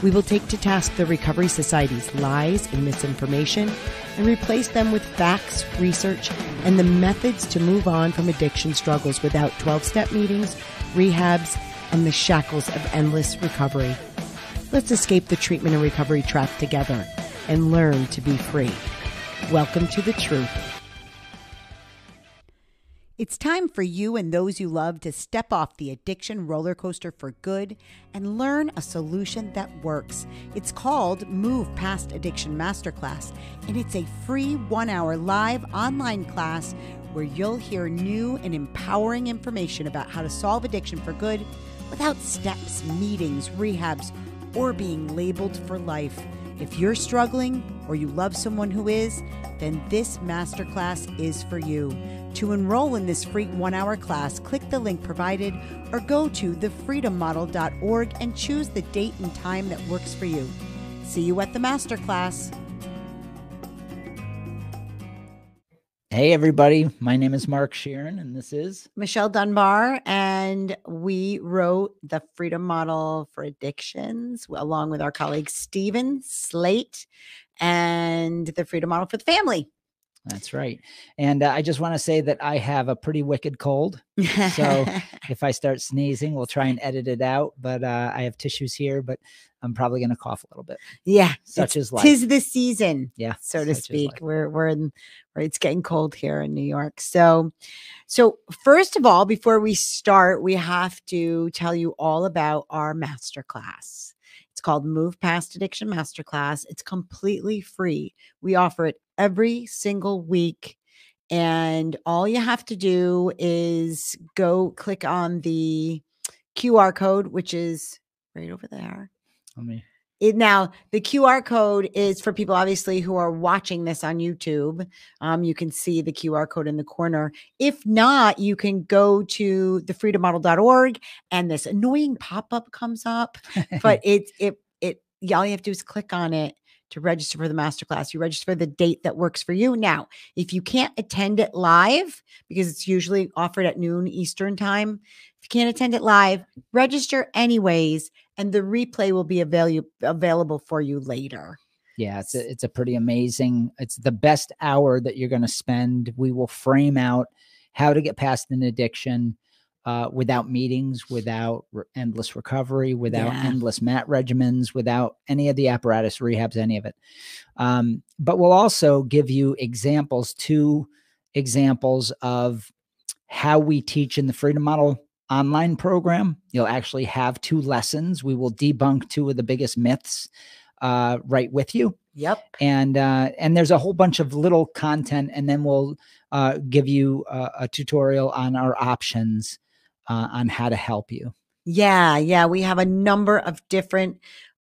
We will take to task the Recovery Society's lies and misinformation and replace them with facts, research, and the methods to move on from addiction struggles without 12 step meetings, rehabs, and the shackles of endless recovery. Let's escape the treatment and recovery trap together and learn to be free. Welcome to the truth. It's time for you and those you love to step off the addiction roller coaster for good and learn a solution that works. It's called Move Past Addiction Masterclass, and it's a free one hour live online class where you'll hear new and empowering information about how to solve addiction for good without steps, meetings, rehabs, or being labeled for life. If you're struggling or you love someone who is, then this masterclass is for you. To enroll in this free one hour class, click the link provided or go to thefreedommodel.org and choose the date and time that works for you. See you at the masterclass. Hey, everybody. My name is Mark Scheeren, and this is Michelle Dunbar. And we wrote the Freedom Model for Addictions along with our colleague Steven Slate and the Freedom Model for the Family. That's right. And uh, I just want to say that I have a pretty wicked cold. So if I start sneezing, we'll try and edit it out. But uh, I have tissues here, but I'm probably going to cough a little bit. Yeah. Such as life. Tis the season. Yeah. So to speak. We're, we're in, where it's getting cold here in New York. So, so first of all, before we start, we have to tell you all about our masterclass. It's called Move Past Addiction Masterclass. It's completely free. We offer it every single week. And all you have to do is go click on the QR code, which is right over there. Let me. It, now the QR code is for people obviously who are watching this on YouTube. Um, you can see the QR code in the corner. If not, you can go to thefreedommodel.org and this annoying pop-up comes up, but it it it all you have to do is click on it to register for the masterclass. You register for the date that works for you. Now, if you can't attend it live, because it's usually offered at noon Eastern time, if you can't attend it live, register anyways, and the replay will be avail- available for you later. Yeah, it's a, it's a pretty amazing. It's the best hour that you're going to spend. We will frame out how to get past an addiction uh, without meetings, without re- endless recovery, without Yeah. endless mat regimens, without any of the apparatus rehabs, any of it. Um, but we'll also give you examples, two examples of how we teach in the Freedom Model online program. You'll actually have two lessons. We will debunk two of the biggest myths uh, right with you Yep. and uh, and there's a whole bunch of little content, and then we'll uh, give you a, a tutorial on our options uh, on how to help you. Yeah, yeah. We have a number of different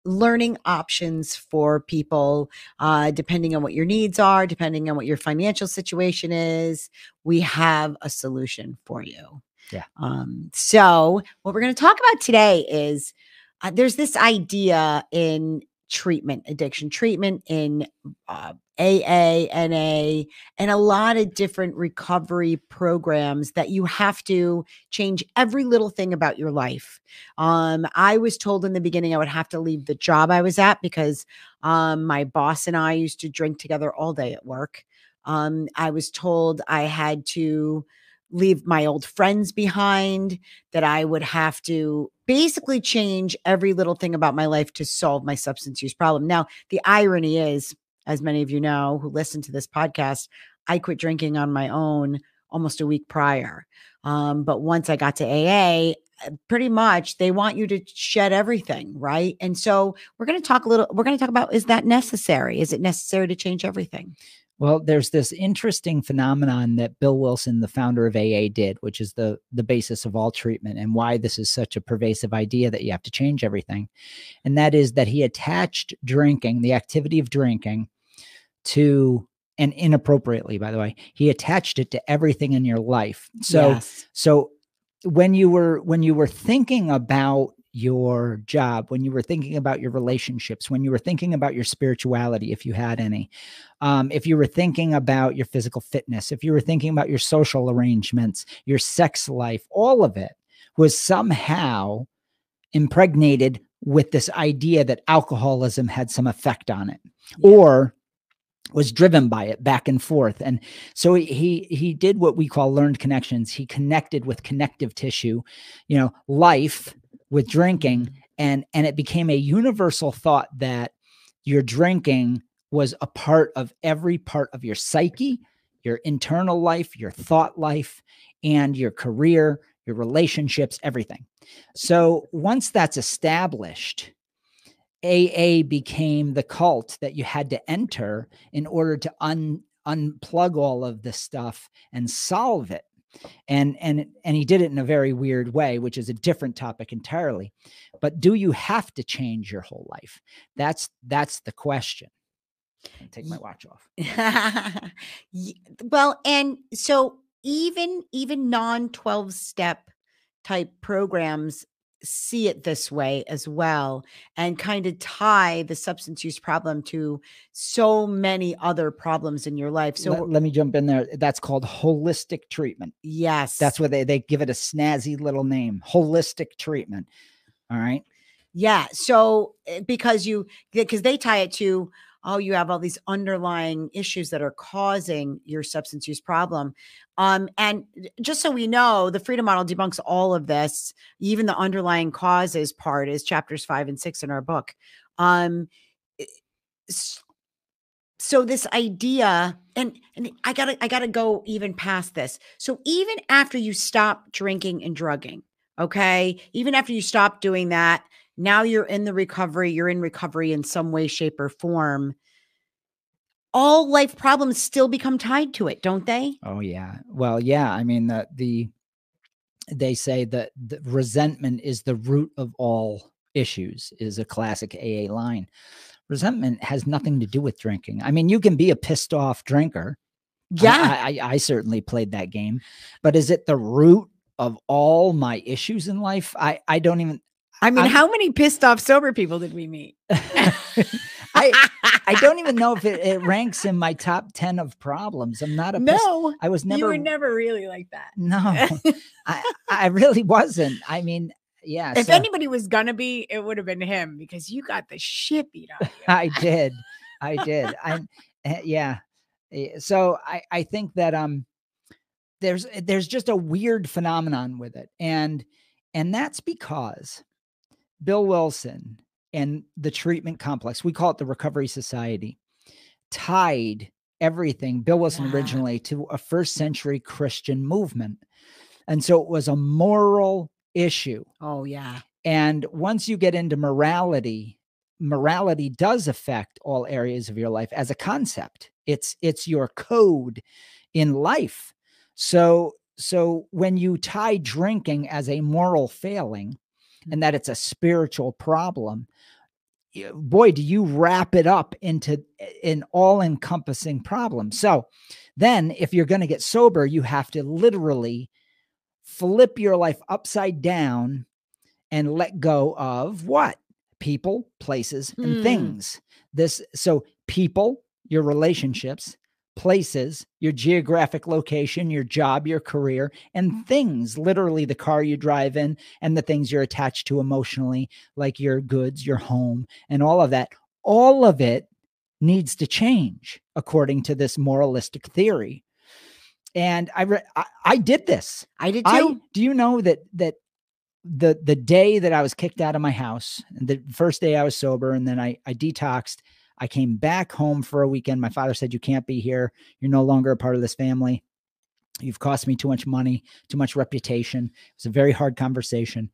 learning options for people, uh, depending on what your needs are, depending on what your financial situation is. We have a solution for you. Yeah. Um, so, what we're going to talk about today is uh, there's this idea in treatment, addiction treatment, in uh, AA, NA, and a lot of different recovery programs that you have to change every little thing about your life. Um, I was told in the beginning I would have to leave the job I was at because um, my boss and I used to drink together all day at work. Um, I was told I had to leave my old friends behind, that I would have to basically change every little thing about my life to solve my substance use problem. Now, the irony is, as many of you know who listen to this podcast, I quit drinking on my own almost a week prior. Um, but once I got to AA, uh, pretty much they want you to shed everything, right? And so we're going to talk a little, we're going to talk about is that necessary? Is it necessary to change everything? Well, there's this interesting phenomenon that Bill Wilson, the founder of AA, did, which is the the basis of all treatment and why this is such a pervasive idea that you have to change everything. And that is that he attached drinking, the activity of drinking, to and inappropriately by the way he attached it to everything in your life so Yes. so when you were when you were thinking about your job when you were thinking about your relationships when you were thinking about your spirituality if you had any um, if you were thinking about your physical fitness if you were thinking about your social arrangements your sex life all of it was somehow impregnated with this idea that alcoholism had some effect on it Yeah. or was driven by it back and forth and so he, he he did what we call learned connections he connected with connective tissue you know life with drinking and and it became a universal thought that your drinking was a part of every part of your psyche your internal life your thought life and your career your relationships everything so once that's established AA became the cult that you had to enter in order to un, unplug all of this stuff and solve it. And and and he did it in a very weird way, which is a different topic entirely. But do you have to change your whole life? That's that's the question. Take my watch off. Well, and so even even non 12 step type programs see it this way as well and kind of tie the substance use problem to so many other problems in your life. So let, let me jump in there. That's called holistic treatment. yes. That's what they they give it a snazzy little name. Holistic treatment. All right. Yeah. So eh, because you because they tie it to oh you have all these underlying issues that are causing your substance use problem. Um and just so we know the freedom model debunks all of this even the underlying causes part is chapters 5 and 6 in our book. Um so this idea and and I got to I got to go even past this. So even after you stop drinking and drugging, okay? Even after you stop doing that, now you're in the recovery, you're in recovery in some way shape or form. All life problems still become tied to it, don't they? Oh yeah. Well, yeah. I mean the the they say that the resentment is the root of all issues is a classic AA line. Resentment has nothing to do with drinking. I mean, you can be a pissed off drinker. Yeah. I, I, I certainly played that game, but is it the root of all my issues in life? I I don't even. I mean, I'm- how many pissed off sober people did we meet? I I don't even know if it, it ranks in my top ten of problems. I'm not a pissed- no, I was never you were never really like that. no. I I really wasn't. I mean, yeah. If so- anybody was gonna be, it would have been him because you got the shit beat out you. I did. I did. I eh, yeah. Eh, So I I think that um there's there's just a weird phenomenon with it. And and that's because Bill Wilson and the treatment complex, we call it the Recovery Society, tied everything Bill Wilson Yeah. originally to a first century Christian movement. And so it was a moral issue. Oh yeah. And once you get into morality, morality does affect all areas of your life as a concept. It's it's your code in life. So so when you tie drinking as a moral failing and that it's a spiritual problem, boy, do you wrap it up into an all-encompassing problem. So then if you're going to get sober, you have to literally flip your life upside down and let go of what? People, places, and Hmm. things. This so people, your relationships, places, your geographic location, your job, your career, and mm-hmm. things, literally the car you drive in and the things you're attached to emotionally, like your goods, your home, and all of that. All of it needs to change according to this moralistic theory. And I re- I, I did this. I did too. I do you know that that the the day that I was kicked out of my house, the first day I was sober, and then I I detoxed. I came back home for a weekend. My father said, "You can't be here. You're no longer a part of this family. You've cost me too much money, too much reputation." It was a very hard conversation.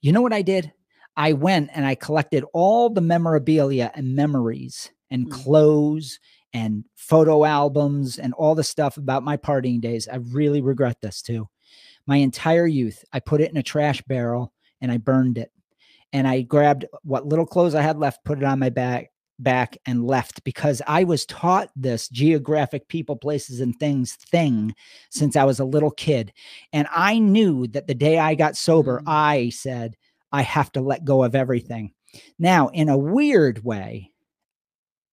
You know what I did? I went and I collected all the memorabilia and memories and Mm. clothes and photo albums and all the stuff about my partying days. I really regret this too. My entire youth, I put it in a trash barrel and I burned it. And I grabbed what little clothes I had left, put it on my back, back and left because I was taught this geographic people, places, and things thing since I was a little kid. And I knew that the day I got sober, Mm. I said, I have to let go of everything. Now, in a weird way,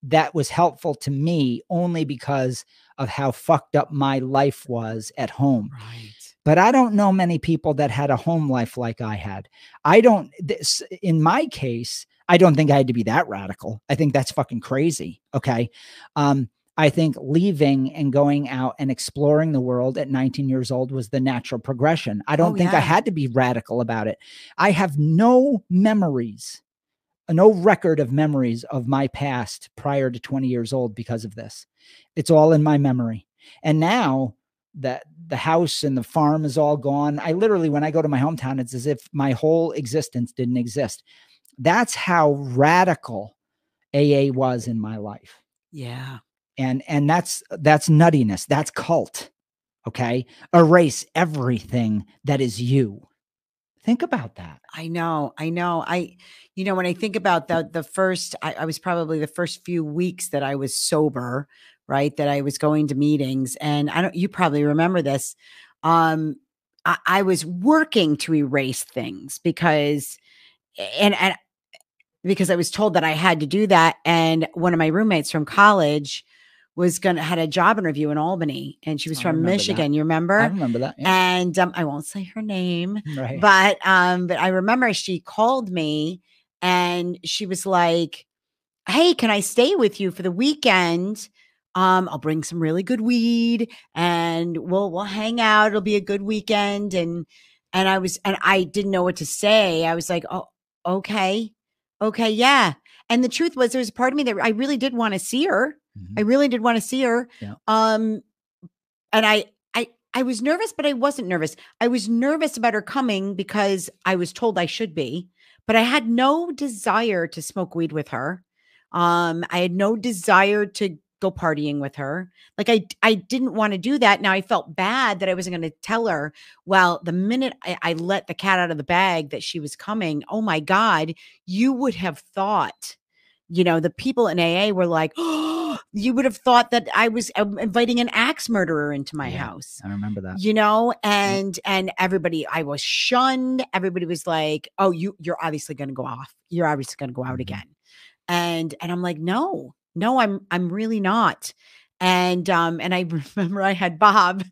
that was helpful to me only because of how fucked up my life was at home. Right. But I don't know many people that had a home life like I had. I don't, this, in my case, I don't think I had to be that radical. I think that's fucking crazy. Okay. Um, I think leaving and going out and exploring the world at 19 years old was the natural progression. I don't Oh, think I had to be radical about it. I have no memories, no record of memories of my past prior to 20 years old because of this. It's all in my memory. And now that the house and the farm is all gone, I literally, when I go to my hometown, it's as if my whole existence didn't exist. That's how radical AA was in my life Yeah. and and that's that's nuttiness that's cult okay erase everything that is you think about that I know, I know. I, you know, when I think about the the first, I, I was probably the first few weeks that I was sober, right? That I was going to meetings, and I don't. You probably remember this. Um, I, I was working to erase things because, and and because I was told that I had to do that, and one of my roommates from college was gonna had a job interview in Albany, and she was I from remember that. Michigan. You remember? i remember that yeah, and um, I won't say her name, right but um, but I remember she called me and she was like, "Hey, can I stay with you for the weekend? Um, I'll bring some really good weed and we'll we'll hang out. It'll be a good weekend." And and I was and I didn't know what to say. I was like, "Oh, okay, okay, yeah." And the truth was, there was a part of me that I really did want to see her. Mhm. I really did want to see her. Yeah. Um, and I, I, I was nervous, but I wasn't nervous. I was nervous about her coming because I was told I should be, but I had no desire to smoke weed with her. Um, I had no desire to go partying with her. Like I, I didn't want to do that. Now I felt bad that I wasn't going to tell her. Well, the minute I, I let the cat out of the bag that she was coming, oh my God, you would have thought you know, the people in AA were like, oh, you would have thought that I was um, inviting an axe murderer into my Yeah. house. i remember that You know, and and everybody, I was shunned. Everybody was like, "Oh, you you're obviously going to go off. You're obviously going to go out Mhm. again." And and I'm like, "No, no, I'm I'm really not." And um and I remember I had Bob.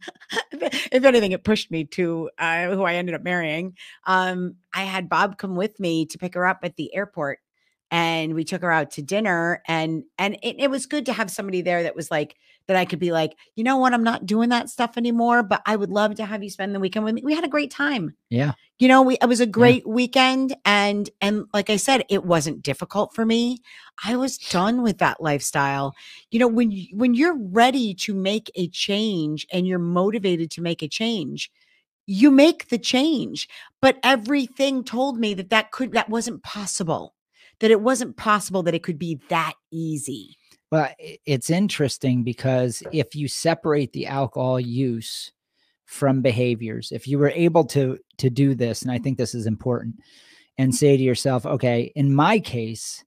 if anything, it pushed me to uh, who I ended up marrying. Um, I had Bob come with me to pick her up at the airport and we took her out to dinner and and it, it was good to have somebody there that was like that i could be like you know what? I'm not doing that stuff anymore but i would love to have you spend the weekend with me. We had a great time. Yeah. You know we it was a great weekend and and like i said it wasn't difficult for me. I was done with that lifestyle. You know when you, when you're ready to make a change and you're motivated to make a change you make the change but everything told me that that could that wasn't possible that it wasn't possible that it could be that easy Well, it's interesting because if you separate the alcohol use from behaviors, if you were able to to do this, and I think this is important, and say to yourself, okay, in my case,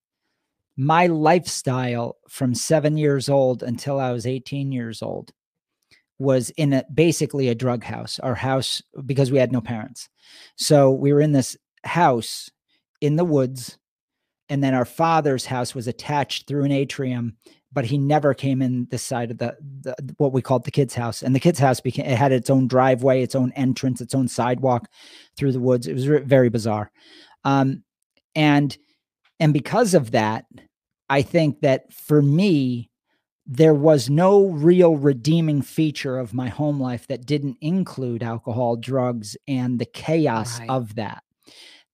my lifestyle from seven years old until I was 18 years old was in a basically a drug house, our house, because we had no parents. So we were in this house in the woods and then our father's house was attached through an atrium but he never came in this side of the, the what we called the kids house. And the kids house became it had its own driveway its own entrance its own sidewalk through the woods. It was very bizarre. Um and and because of that i think that for me there was no real redeeming feature of my home life that didn't include alcohol drugs and the chaos Right. of that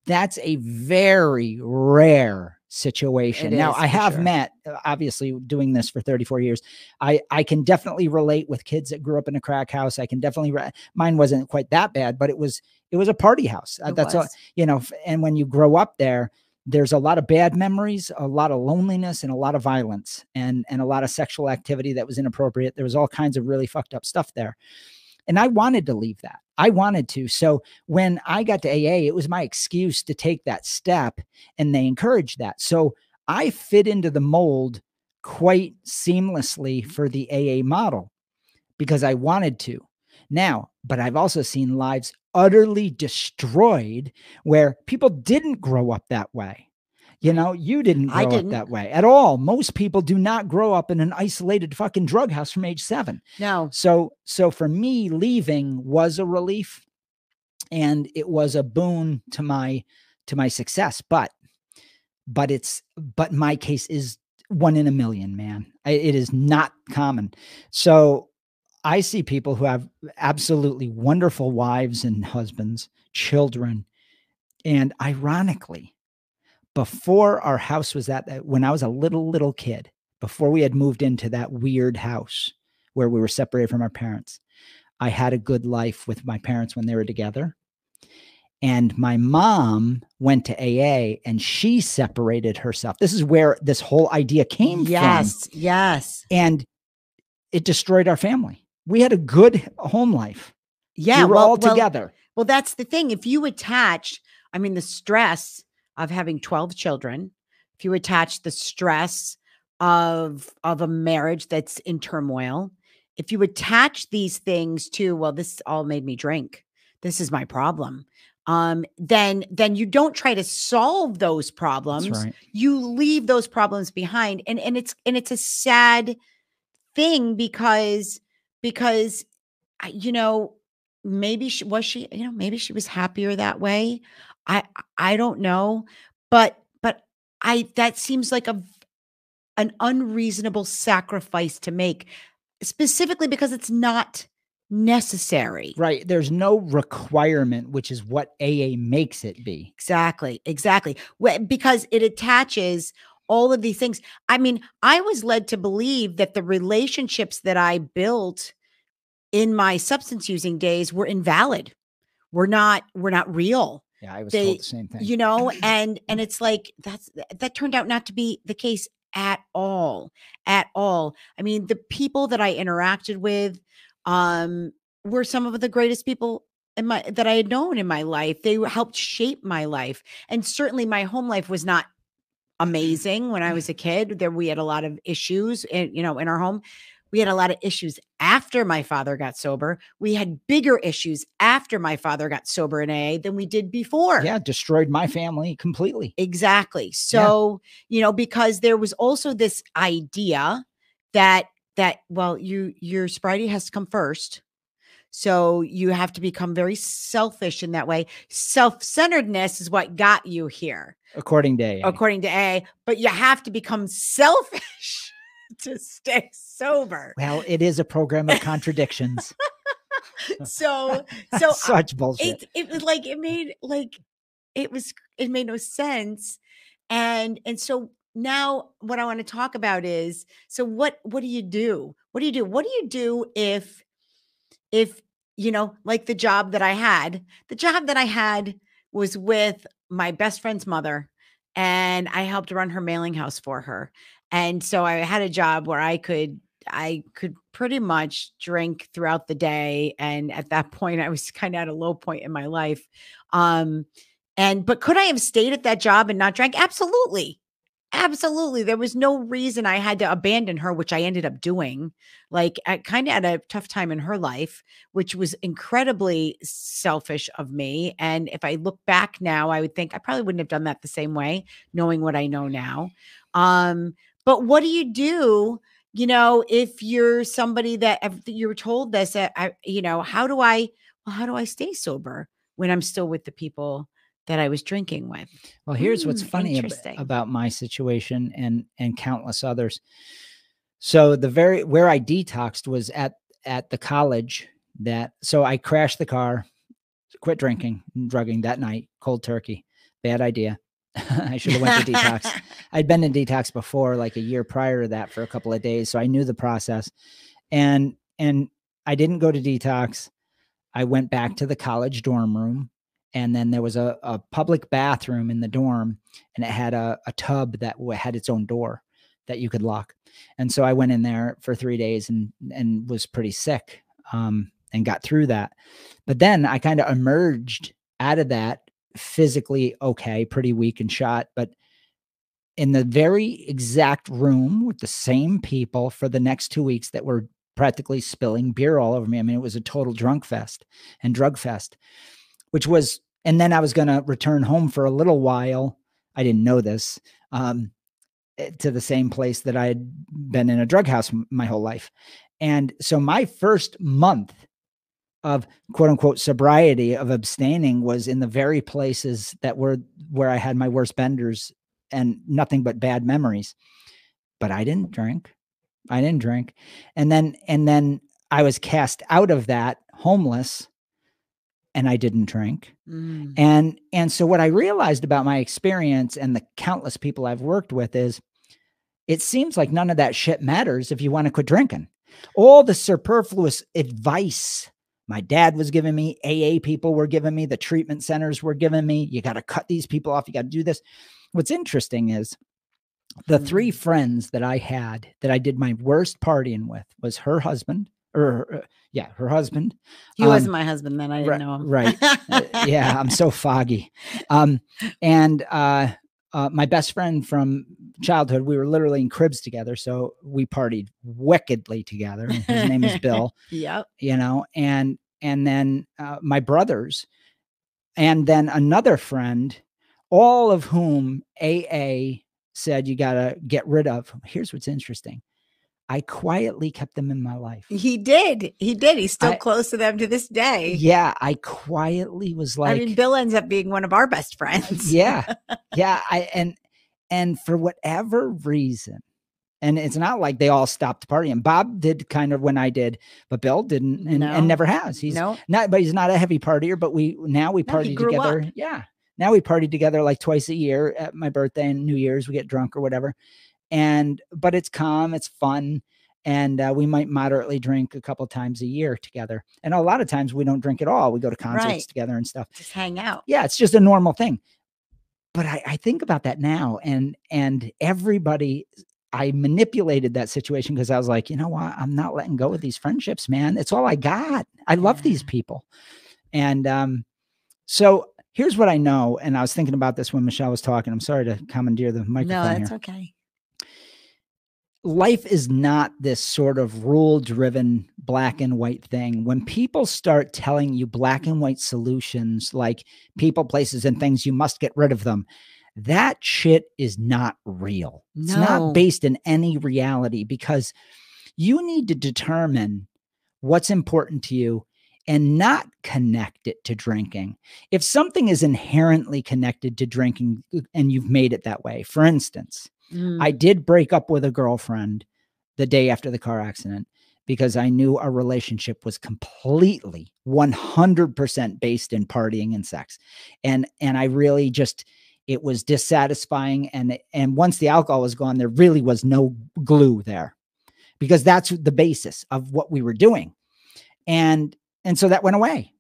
that's a very rare situation. It now, is, I have sure. met, uh, obviously, doing this for 34 years. I I can definitely relate with kids that grew up in a crack house. I can definitely. Mine wasn't quite that bad, but it was it was a party house. Uh, It That's all you know. And when you grow up there, there's a lot of bad memories, a lot of loneliness, and a lot of violence, and and a lot of sexual activity that was inappropriate. There was all kinds of really fucked up stuff there. And I wanted to leave that. I wanted to. So when I got to AA, it was my excuse to take that step and they encouraged that. So I fit into the mold quite seamlessly mm-hmm. for the AA model because I wanted to. Now, but I've also seen lives utterly destroyed where people didn't grow up that way. You know, you didn't grow didn't. up that way at all. Most people do not grow up in an isolated fucking drug house from age seven. No. So, so for me, leaving was a relief, and it was a boon to my to my success. But, but it's but my case is one in a million, man. It is not common. So I see people who have absolutely wonderful wives and husbands, children, and ironically, before our house was at that when I was a little little kid, before we had moved into that weird house where we were separated from our parents, I had a good life with my parents when they were together. And my mom went to AA and she separated herself. This is where this whole idea came yes, from. Yes. And it destroyed our family. We had a good home life. Yeah. we were well, all well, together. Well, that's the thing. If you attach, I mean, the stress of having 12 children, if you attach the stress of of a marriage that's in turmoil, if you attach these things to, well, this all made me drink. This is my problem. Um, then then you don't try to solve those problems. Right. You leave those problems behind. And and it's and it's a sad thing because because you know maybe she was she you know maybe she was happier that way i i don't know but but i that seems like a an unreasonable sacrifice to make specifically because it's not necessary Right. There's no requirement, which is what AA makes it be. Exactly, exactly. Because it attaches all of these things. I mean, I was led to believe that the relationships that I built in my substance using days were invalid. Were not were not real. Yeah, I was They- told the same thing. You know, and and it's like that's that turned out not to be the case at all. At all. I mean, the people that I interacted with um were some of the greatest people in my that I had known in my life. They helped shape my life. And certainly my home life was not amazing when I was a kid. There we had a lot of issues in, you know, in our home. We had a lot of issues after my father got sober. We had bigger issues after my father got sober in AA than we did before. yeah, destroyed my mm. family completely. Exactly. So, you know, because there was also this idea that that well, you your sobriety has to come first. So you have to become very selfish in that way. Self-centeredness is what got you here, According to AA. according to A, but you have to become selfish to stay sober. Well, it is a program of contradictions. So so uh, Such bullshit. it it was like it made like it was it made no sense and and so now what i want to talk about is so what what do you do what do you do what do you do if if you know like the job that i had the job that i had was with my best friend's mother and i helped run her mailing house for her and so i had a job where i could i could pretty much drink throughout the day and at that point i was kind of at a low point in my life. Um and but could i have stayed at that job and not drank? Absolutely. Absolutely. There was no reason i had to abandon her which i ended up doing like at kind of at a tough time in her life which was incredibly selfish of me. And if i look back now i would think i probably wouldn't have done that the same way knowing what i know now. Um but what do you do you know if you're somebody that if you were told this uh, I, you know how do i well how do i stay sober when i'm still with the people that i was drinking with Well, here's what's Mm, funny ab- about my situation and and countless others. So the very where I detoxed was at at the college that so I crashed the car, quit drinking and drugging that night, cold turkey. Bad idea. I should have went to detox. I'd been in detox before, like a year prior to that, for a couple of days, so I knew the process. And and I didn't go to detox. I went back to the college dorm room, and then there was a, a public bathroom in the dorm, and it had a, a tub that had its own door that you could lock. And so I went in there for three days and and was pretty sick, um, and got through that. But then I kind of emerged out of that physically okay, pretty weak and shot, but in the very exact room with the same people for the next two weeks that were practically spilling beer all over me. I mean, it was a total drunk fest and drug fest, which was, and then I was going to return home for a little while. I didn't know this um, eh, to the same place that I had been in a drug house my whole life. And so my first month of quote unquote sobriety of abstaining was in the very places that were where I had my worst benders and nothing but bad memories. But I didn't drink. I didn't drink. And then and then I was cast out of that homeless and I didn't drink. Mm. And and so what I realized about my experience and the countless people I've worked with is it seems like none of that shit matters if you want to quit drinking. All the superfluous advice my dad was giving me, AA people were giving me, the treatment centers were giving me, you got to cut these people off, you got to do this. What's interesting is the three mm. friends that I had that I did my worst partying with was her husband, or uh, yeah, her husband. He um, wasn't my husband then. I didn't right, know him. right. uh, yeah, I'm so foggy. Um, and uh, uh, my best friend from childhood, we were literally in cribs together. So we partied wickedly together. His name is Bill. yep. You know, and and then uh, my brothers, and then another friend, all of whom AA said you got to get rid of. Here's what's interesting. I quietly kept them in my life. He did. He did. He's still I, close to them to this day. Yeah. I quietly was like, I mean, Bill ends up being one of our best friends. yeah. Yeah. I, and, and for whatever reason, and it's not like they all stopped partying. Bob did kind of when I did, but Bill didn't and, no. and never has. He's no. not, but he's not a heavy partier, but we, now we party no, together. Up. Yeah. Now we party together like twice a year at my birthday and New Year's. We get drunk or whatever. And, but it's calm, it's fun. And uh, we might moderately drink a couple times a year together. And a lot of times we don't drink at all. We go to concerts right. together and stuff. Just hang out. Yeah, it's just a normal thing. But I, I think about that now, and and everybody I manipulated that situation because I was like, you know what? I'm not letting go of these friendships, man. It's all I got. I love yeah. these people. And um, so here's what I know. And I was thinking about this when Michelle was talking. I'm sorry to commandeer the microphone. No, that's here. okay. Life is not this sort of rule driven black and white thing. When people start telling you black and white solutions like people, places, and things, you must get rid of them. That shit is not real. No. It's not based in any reality because you need to determine what's important to you and not connect it to drinking. If something is inherently connected to drinking and you've made it that way, for instance, mm. I did break up with a girlfriend the day after the car accident because I knew our relationship was completely 100% based in partying and sex. And and I really just it was dissatisfying and and once the alcohol was gone there really was no glue there because that's the basis of what we were doing. And and so that went away.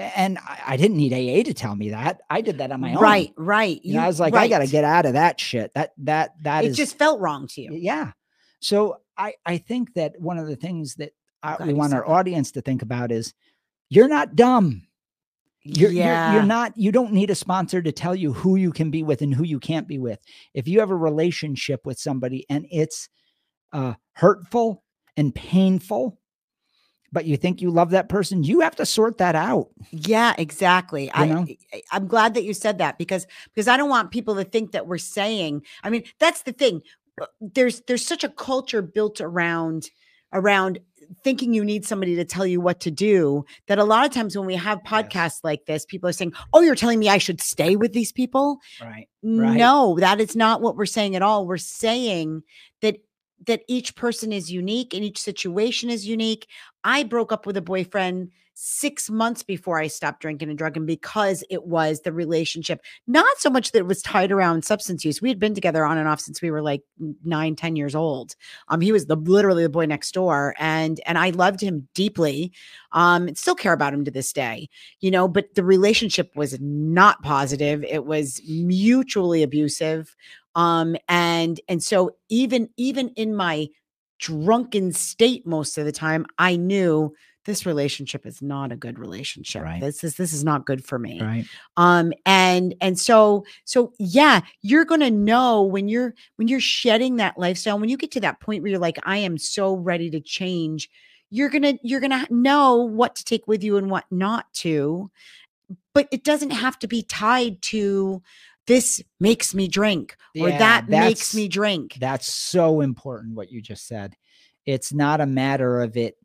And I, I, didn't need AA to tell me that. I did that on my own. Right, right. You, know, I was like, right. I got to get out of that shit. That that that it is, just felt wrong to you. Yeah. So I I think that one of the things that I, we want our that. audience to think about is you're not dumb. You're, yeah. You're, you're, not, you don't need a sponsor to tell you who you can be with and who you can't be with. If you have a relationship with somebody and it's uh, hurtful and painful, but you think you love that person, you have to sort that out. Yeah, exactly. You I know? I'm glad that you said that because because I don't want people to think that we're saying. I mean, that's the thing. Uh, there's there's such a culture built around around thinking you need somebody to tell you what to do that a lot of times when we have podcasts yes. like this people are saying oh you're telling me i should stay with these people right. right no that is not what we're saying at all we're saying that that each person is unique and each situation is unique. I broke up with a boyfriend six months before I stopped drinking and drugging because it was the relationship, not so much that it was tied around substance use. We had been together on and off since we were like nine, ten years old. Um, he was the literally the boy next door, and and I loved him deeply. Um, still care about him to this day, you know. But the relationship was not positive. It was mutually abusive um and and so even even in my drunken state most of the time, I knew this relationship is not a good relationship. Right. This is this is not good for me. Right. Um and and so so yeah, you're going to know when you're when you're shedding that lifestyle when you get to that point where you're like I am so ready to change, you're going to you're going to know what to take with you and what not to. But it doesn't have to be tied to this makes me drink or Yeah, that makes me drink. That's so important what you just said. It's not a matter of it.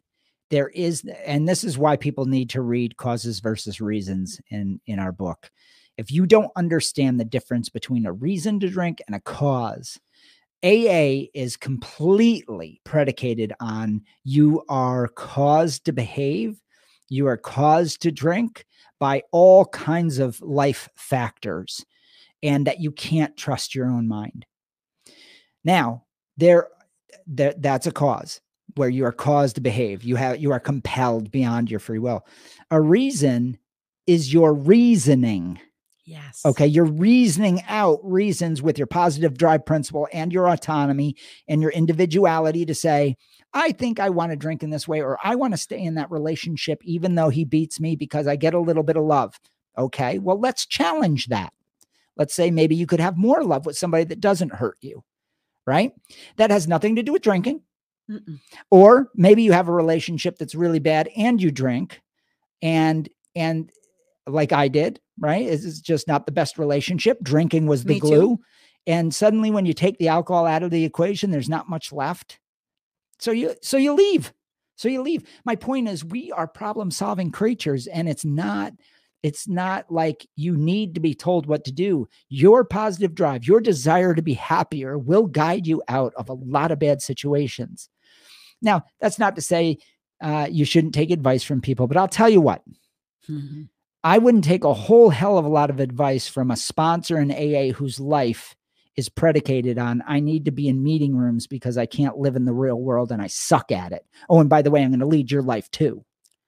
There is, and this is why people need to read causes versus reasons in in our book. If you don't understand the difference between a reason to drink and a cause, AA is completely predicated on you are caused to behave, you are caused to drink by all kinds of life factors, and that you can't trust your own mind. Now, there, there that's a cause where you are caused to behave. You have you are compelled beyond your free will. A reason is your reasoning. Yes. Okay, you're reasoning out reasons with your positive drive principle and your autonomy and your individuality to say, I think I want to drink in this way, or I want to stay in that relationship even though he beats me because I get a little bit of love. Okay, well, let's challenge that. Let's say maybe you could have more love with somebody that doesn't hurt you, right? That has nothing to do with drinking. Mm-mm. Or maybe you have a relationship that's really bad and you drink and and like I did, right? It's just not the best relationship. Drinking was the Me too. glue. And suddenly when you take the alcohol out of the equation, there's not much left. So you so you leave. So you leave. My point is we are problem solving creatures and it's not it's not like you need to be told what to do. Your positive drive, your desire to be happier will guide you out of a lot of bad situations. Now, that's not to say uh, you shouldn't take advice from people, but I'll tell you what, Mhm. I wouldn't take a whole hell of a lot of advice from a sponsor in AA whose life is predicated on I need to be in meeting rooms because I can't live in the real world and I suck at it. Oh, and by the way, I'm going to lead your life too.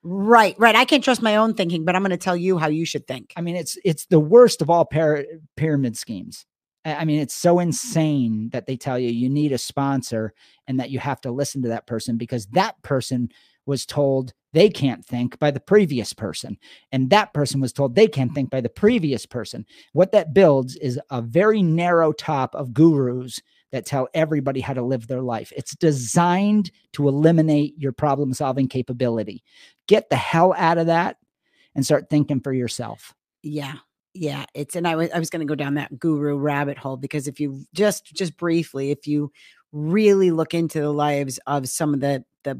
Right, right. I can't trust my own thinking, but I'm going to tell you how you should think. I mean, it's it's the worst of all pyramid schemes. I mean, it's so insane that they tell you you need a sponsor and that you have to listen to that person because that person was told they can't think by the previous person, and that person was told they can't think by the previous person. What that builds is a very narrow top of gurus that tell everybody how to live their life. It's designed to eliminate your problem solving capability. Get the hell out of that and start thinking for yourself. Yeah. Yeah, it's and I was I was going to go down that guru rabbit hole because if you just just briefly if you really look into the lives of some of the the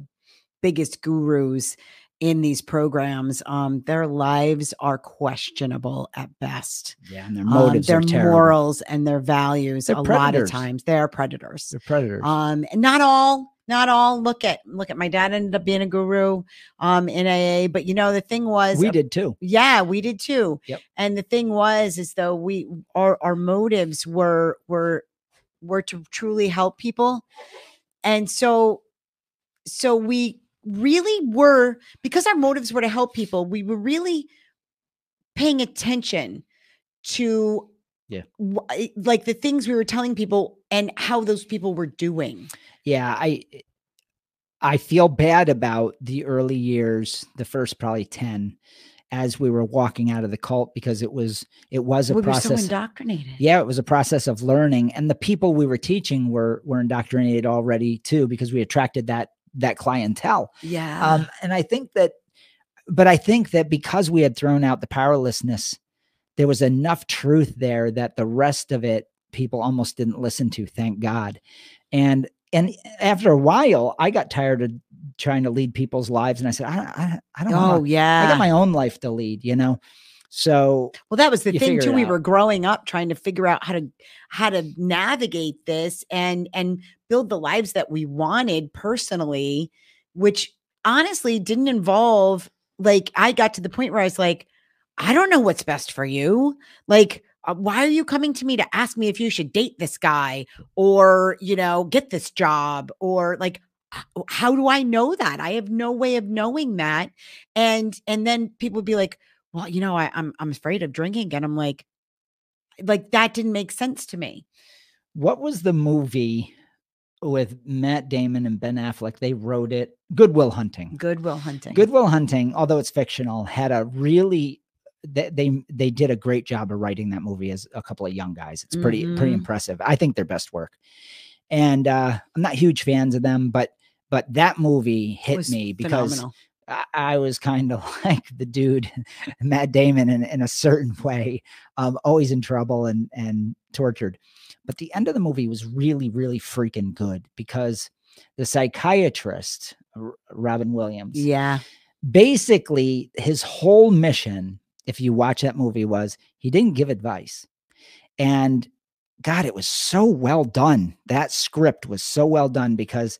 biggest gurus in these programs um their lives are questionable at best Yeah, and their Um, motives their are terrible. morals and their values They're a lot of times they are predators They're predators. um and not all not all look at look at my dad ended up being a guru um in aa but you know the thing was we did too. yeah, we did too. Yep. And the thing was, is though we our our motives were were were to truly help people, and so so we really were because our motives were to help people. We were really paying attention to Yeah. eh, like the things we were telling people and how those people were doing. Yeah, I I feel bad about the early years, the first probably 10 as we were walking out of the cult because it was it was a we were so process. indoctrinated. yeah, it was a process of learning and the people we were teaching were were indoctrinated already too because we attracted that that clientele. Yeah. Um, and I think that, but I think that because we had thrown out the powerlessness, there was enough truth there that the rest of it people almost didn't listen to. Thank God. And and after a while, I got tired of trying to lead people's lives, and I said, I, I, I don't. oh wanna- yeah. I got my own life to lead, you know. So Well, that was the thing too. We were growing up trying to figure out how to how to navigate this and and build the lives that we wanted personally, which honestly didn't involve like I got to the point where I was like, I don't know what's best for you. Like, uh, why are you coming to me to ask me if you should date this guy or you know get this job or like how do I know that? I have no way of knowing that. And and then people would be like, well, you know, I, I'm I'm afraid of drinking, and I'm like, like that didn't make sense to me. what was the movie with Matt Damon and Ben Affleck. They wrote it. Good Will Hunting. Good Will Hunting. Good Will Hunting, although it's fictional, had a really they they, they did a great job of writing that movie as a couple of young guys. It's pretty pretty Mhm. impressive. I think their best work. And uh I'm not huge fans of them, but but that movie hit me because phenomenal. I was kind of like the dude, Matt Damon, in, in a certain way, um, always in trouble and and tortured. But the end of the movie was really, really freaking good because the psychiatrist, Robin Williams, Yeah. basically his whole mission, if you watch that movie, was he didn't give advice. And God, it was so well done. That script was so well done because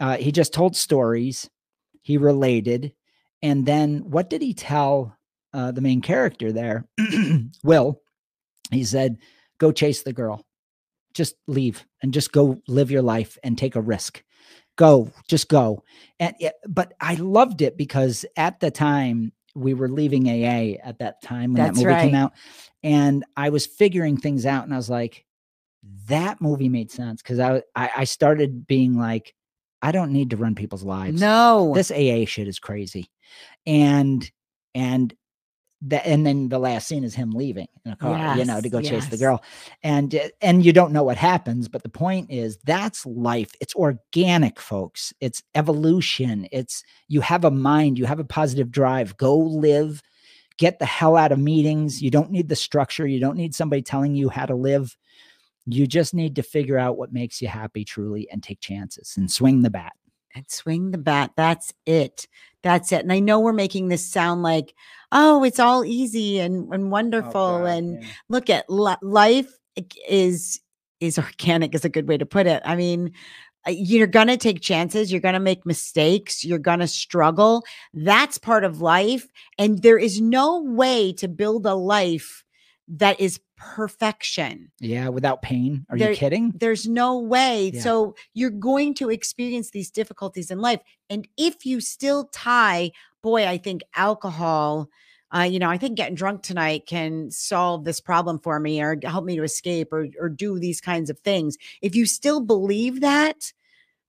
uh, he just told stories, he related. And then what did he tell uh, the main character there? Will, he said, go chase the girl. Just leave and just go live your life and take a risk. Go, just go and it, but I loved it because at the time we were leaving AA at that time when That's that movie came out, and I was figuring things out, and I was like, that movie made sense because I, I I started being like, I don't need to run people's lives. No. this AA shit is crazy, and and that and then the last scene is him leaving in a car, you know, to Yes, go chase the girl, and uh, and you don't know what happens, but the point is that's life. It's organic, folks. It's evolution. It's you have a mind, you have a positive drive. Go live. Get the hell out of meetings. You don't need the structure. You don't need somebody telling you how to live. You just need to figure out what makes you happy truly and take chances and swing the bat. and swing the bat. That's it. That's it. And I know we're making this sound like, oh, it's all easy and, and wonderful. and look at li- life is is organic is a good way to put it. I mean, uh, you're going to take chances, you're going to make mistakes, you're going to struggle. That's part of life and there is no way to build a life that is perfection. yeah, without pain. Are There- you kidding? There's no way. Yeah. So you're going to experience these difficulties in life. And if you still tie, boy, I think alcohol, uh, you know, I think getting drunk tonight can solve this problem for me or help me to escape or, or do these kinds of things. If you still believe that,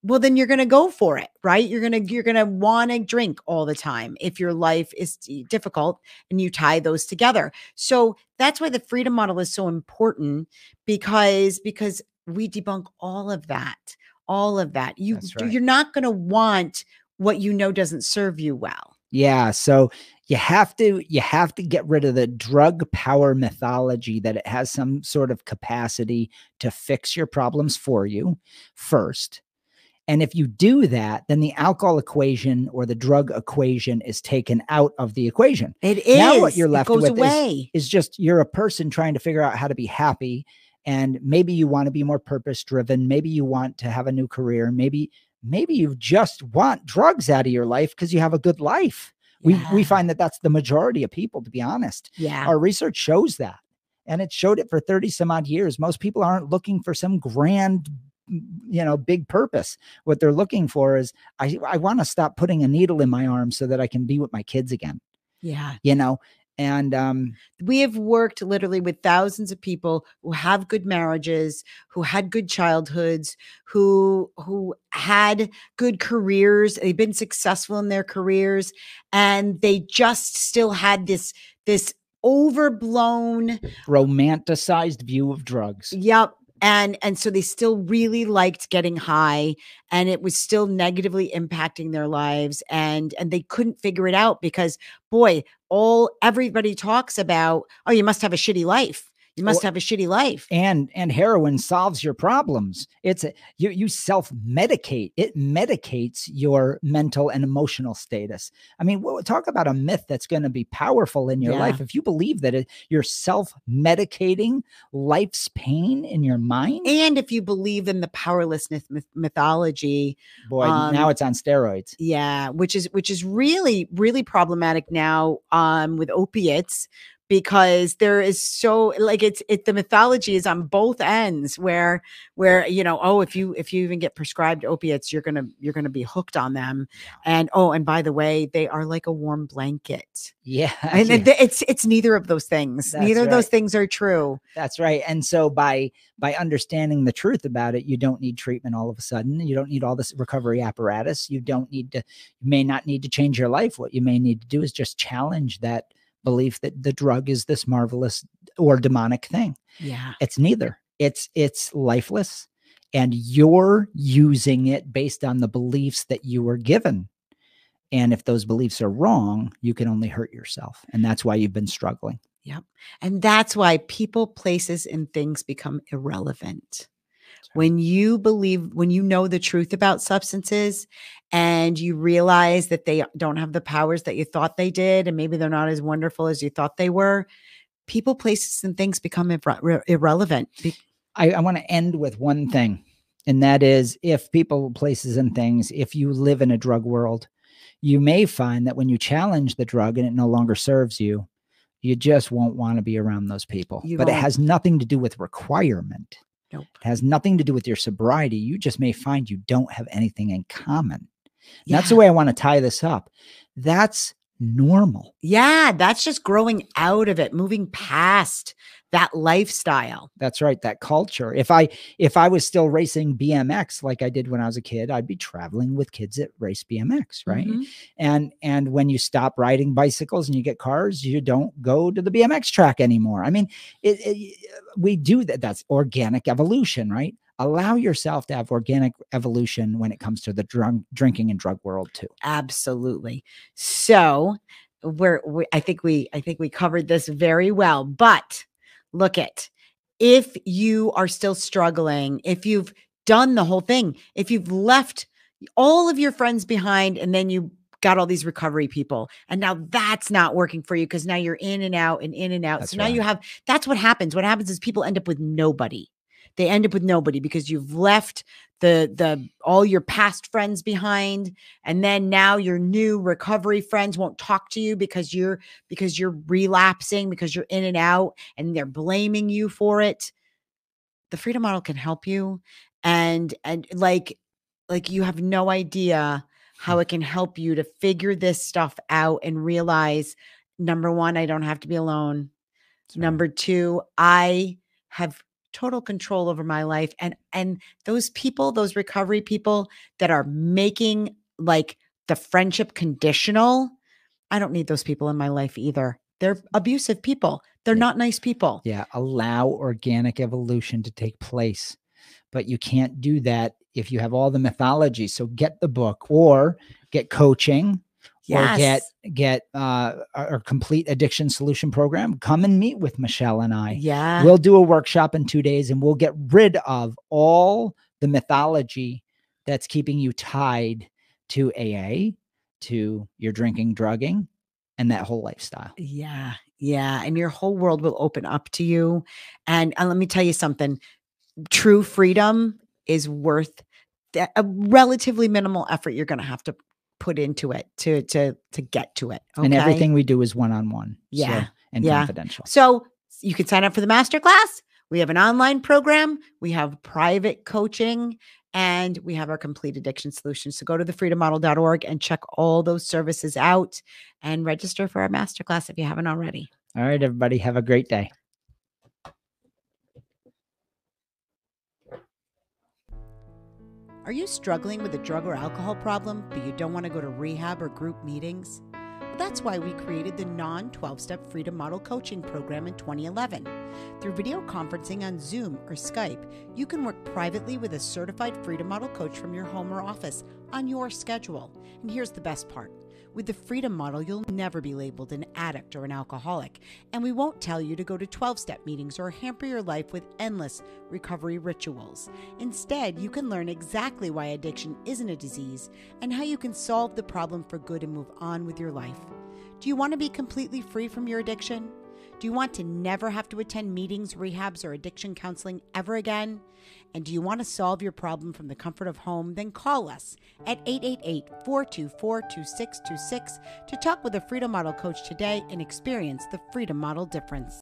well then you're going to go for it right you're going to you're going to want to drink all the time if your life is difficult and you tie those together so that's why the freedom model is so important because because we debunk all of that all of that you right. you're not going to want what you know doesn't serve you well Yeah, so you have to you have to get rid of the drug power mythology that it has some sort of capacity to fix your problems for you first. And if you do that, then the alcohol equation or the drug equation is taken out of the equation. it is Now what you're left with is- away Is just you're a person trying to figure out how to be happy and maybe you want to be more purpose driven, maybe you want to have a new career, maybe maybe you just want drugs out of your life because you have a good life. We we find that that's the majority of people, to be honest. yeah Our research shows that, and it showed it for thirty some odd years. Most people aren't looking for some grand, you know, big purpose. What they're looking for is I I want to stop putting a needle in my arm so that I can be with my kids again. yeah You know, and um, we have worked literally with thousands of people who have good marriages who had good childhoods who who had good careers they've been successful in their careers and they just still had this this overblown romanticized view of drugs. yep and and so they still really liked getting high and it was still negatively impacting their lives and and they couldn't figure it out because boy all everybody talks about oh you must have a shitty life you must Well, have a shitty life. and and heroin solves your problems. It's a, you you self medicate it medicates your mental and emotional status. I mean wh- talk about a myth that's going to be powerful in your Yeah. life. If you believe that it, you're self medicating life's pain in your mind. And if you believe in the powerlessness myth- mythology boy um, now it's on steroids. yeah which is which is really really problematic now um with opiates because there is so like it's it the mythology is on both ends where where you know oh if you if you even get prescribed opiates you're gonna you're gonna be hooked on them and oh and by the way they are like a warm blanket Yeah. and yeah. it- it's it's neither of those things That's neither of those things are true That's right. And so by by understanding the truth about it, you don't need treatment all of a sudden. You don't need all this recovery apparatus. You don't need to you may not need to change your life. What you may need to do is just challenge that belief that the drug is this marvelous or demonic thing. yeah It's neither. It's it's lifeless and you're using it based on the beliefs that you were given. And if those beliefs are wrong, you can only hurt yourself. And that's why you've been struggling. Yep. And that's why people, places, and things become irrelevant. When you believe, when you know the truth about substances and you realize that they don't have the powers that you thought they did, and maybe they're not as wonderful as you thought they were, people, places, and things become re- irrelevant. I, I want to end with one thing, and that is if people, places, and things, if you live in a drug world, you may find that when you challenge the drug and it no longer serves you, you just won't want to be around those people. You but it won't. has nothing to do with requirement. Nope. It has nothing to do with your sobriety. You just may find you don't have anything in common. And That's the way I want to tie this up. That's normal. Yeah, that's just growing out of it, moving past that lifestyle. That's right. That culture. If I if I was still racing BMX like I did when I was a kid, I'd be traveling with kids that race BMX, right? Mhm. And and when you stop riding bicycles and you get cars, you don't go to the BMX track anymore. I mean, it, it- we do that. That's organic evolution, right? Allow yourself to have organic evolution when it comes to the drunk drinking and drug world too. Absolutely. So we're we, I think we I think we covered this very well. But look at if you are still struggling, if you've done the whole thing, if you've left all of your friends behind and then you got all these recovery people and now that's not working for you because now you're in and out and in and out. That's so now you have that's what happens. What happens is people end up with nobody. They end up with nobody because you've left the the all your past friends behind and then now your new recovery friends won't talk to you because you're because you're relapsing because you're in and out and they're blaming you for it. The freedom model can help you and and like like you have no idea how hmm. it can help you to figure this stuff out and realize number 1 I don't have to be alone. Right. number 2 I have total control over my life and and those people those recovery people that are making like the friendship conditional i don't need those people in my life either they're abusive people they're Yeah. not nice people Yeah, allow organic evolution to take place. But you can't do that if you have all the mythology. So get the book or get coaching or get get uh, our complete addiction solution program. Come and meet with Michelle and I. yeah We'll do a workshop in 2 days and we'll get rid of all the mythology that's keeping you tied to AA, to your drinking, drugging, and that whole lifestyle. Yeah, yeah. And your whole world will open up to you. And, and let me tell you something true freedom is worth a relatively minimal effort you're going to have to put into it to to to get to it. And everything we do is one on one. Yeah, and yeah. confidential. So you can sign up for the master class. We have an online program, we have private coaching, and we have our complete addiction solution. So go to thefreedommodel.org and check all those services out and register for our masterclass if you haven't already. All right, everybody, have a great day. Are you struggling with a drug or alcohol problem, but you don't want to go to rehab or group meetings? Well, that's why we created the non 12 step Freedom Model Coaching Program in 2011. Through video conferencing on Zoom or Skype, you can work privately with a certified Freedom Model coach from your home or office on your schedule. And here's the best part. With the Freedom Model, you'll never be labeled an addict or an alcoholic, and we won't tell you to go to 12 step meetings or hamper your life with endless recovery rituals. Instead, you can learn exactly why addiction isn't a disease and how you can solve the problem for good and move on with your life. Do you want to be completely free from your addiction? Do you want to never have to attend meetings, rehabs, or addiction counseling ever again? And do you want to solve your problem from the comfort of home? Then call us at 888 424 2626 to talk with a Freedom Model coach today and experience the Freedom Model difference.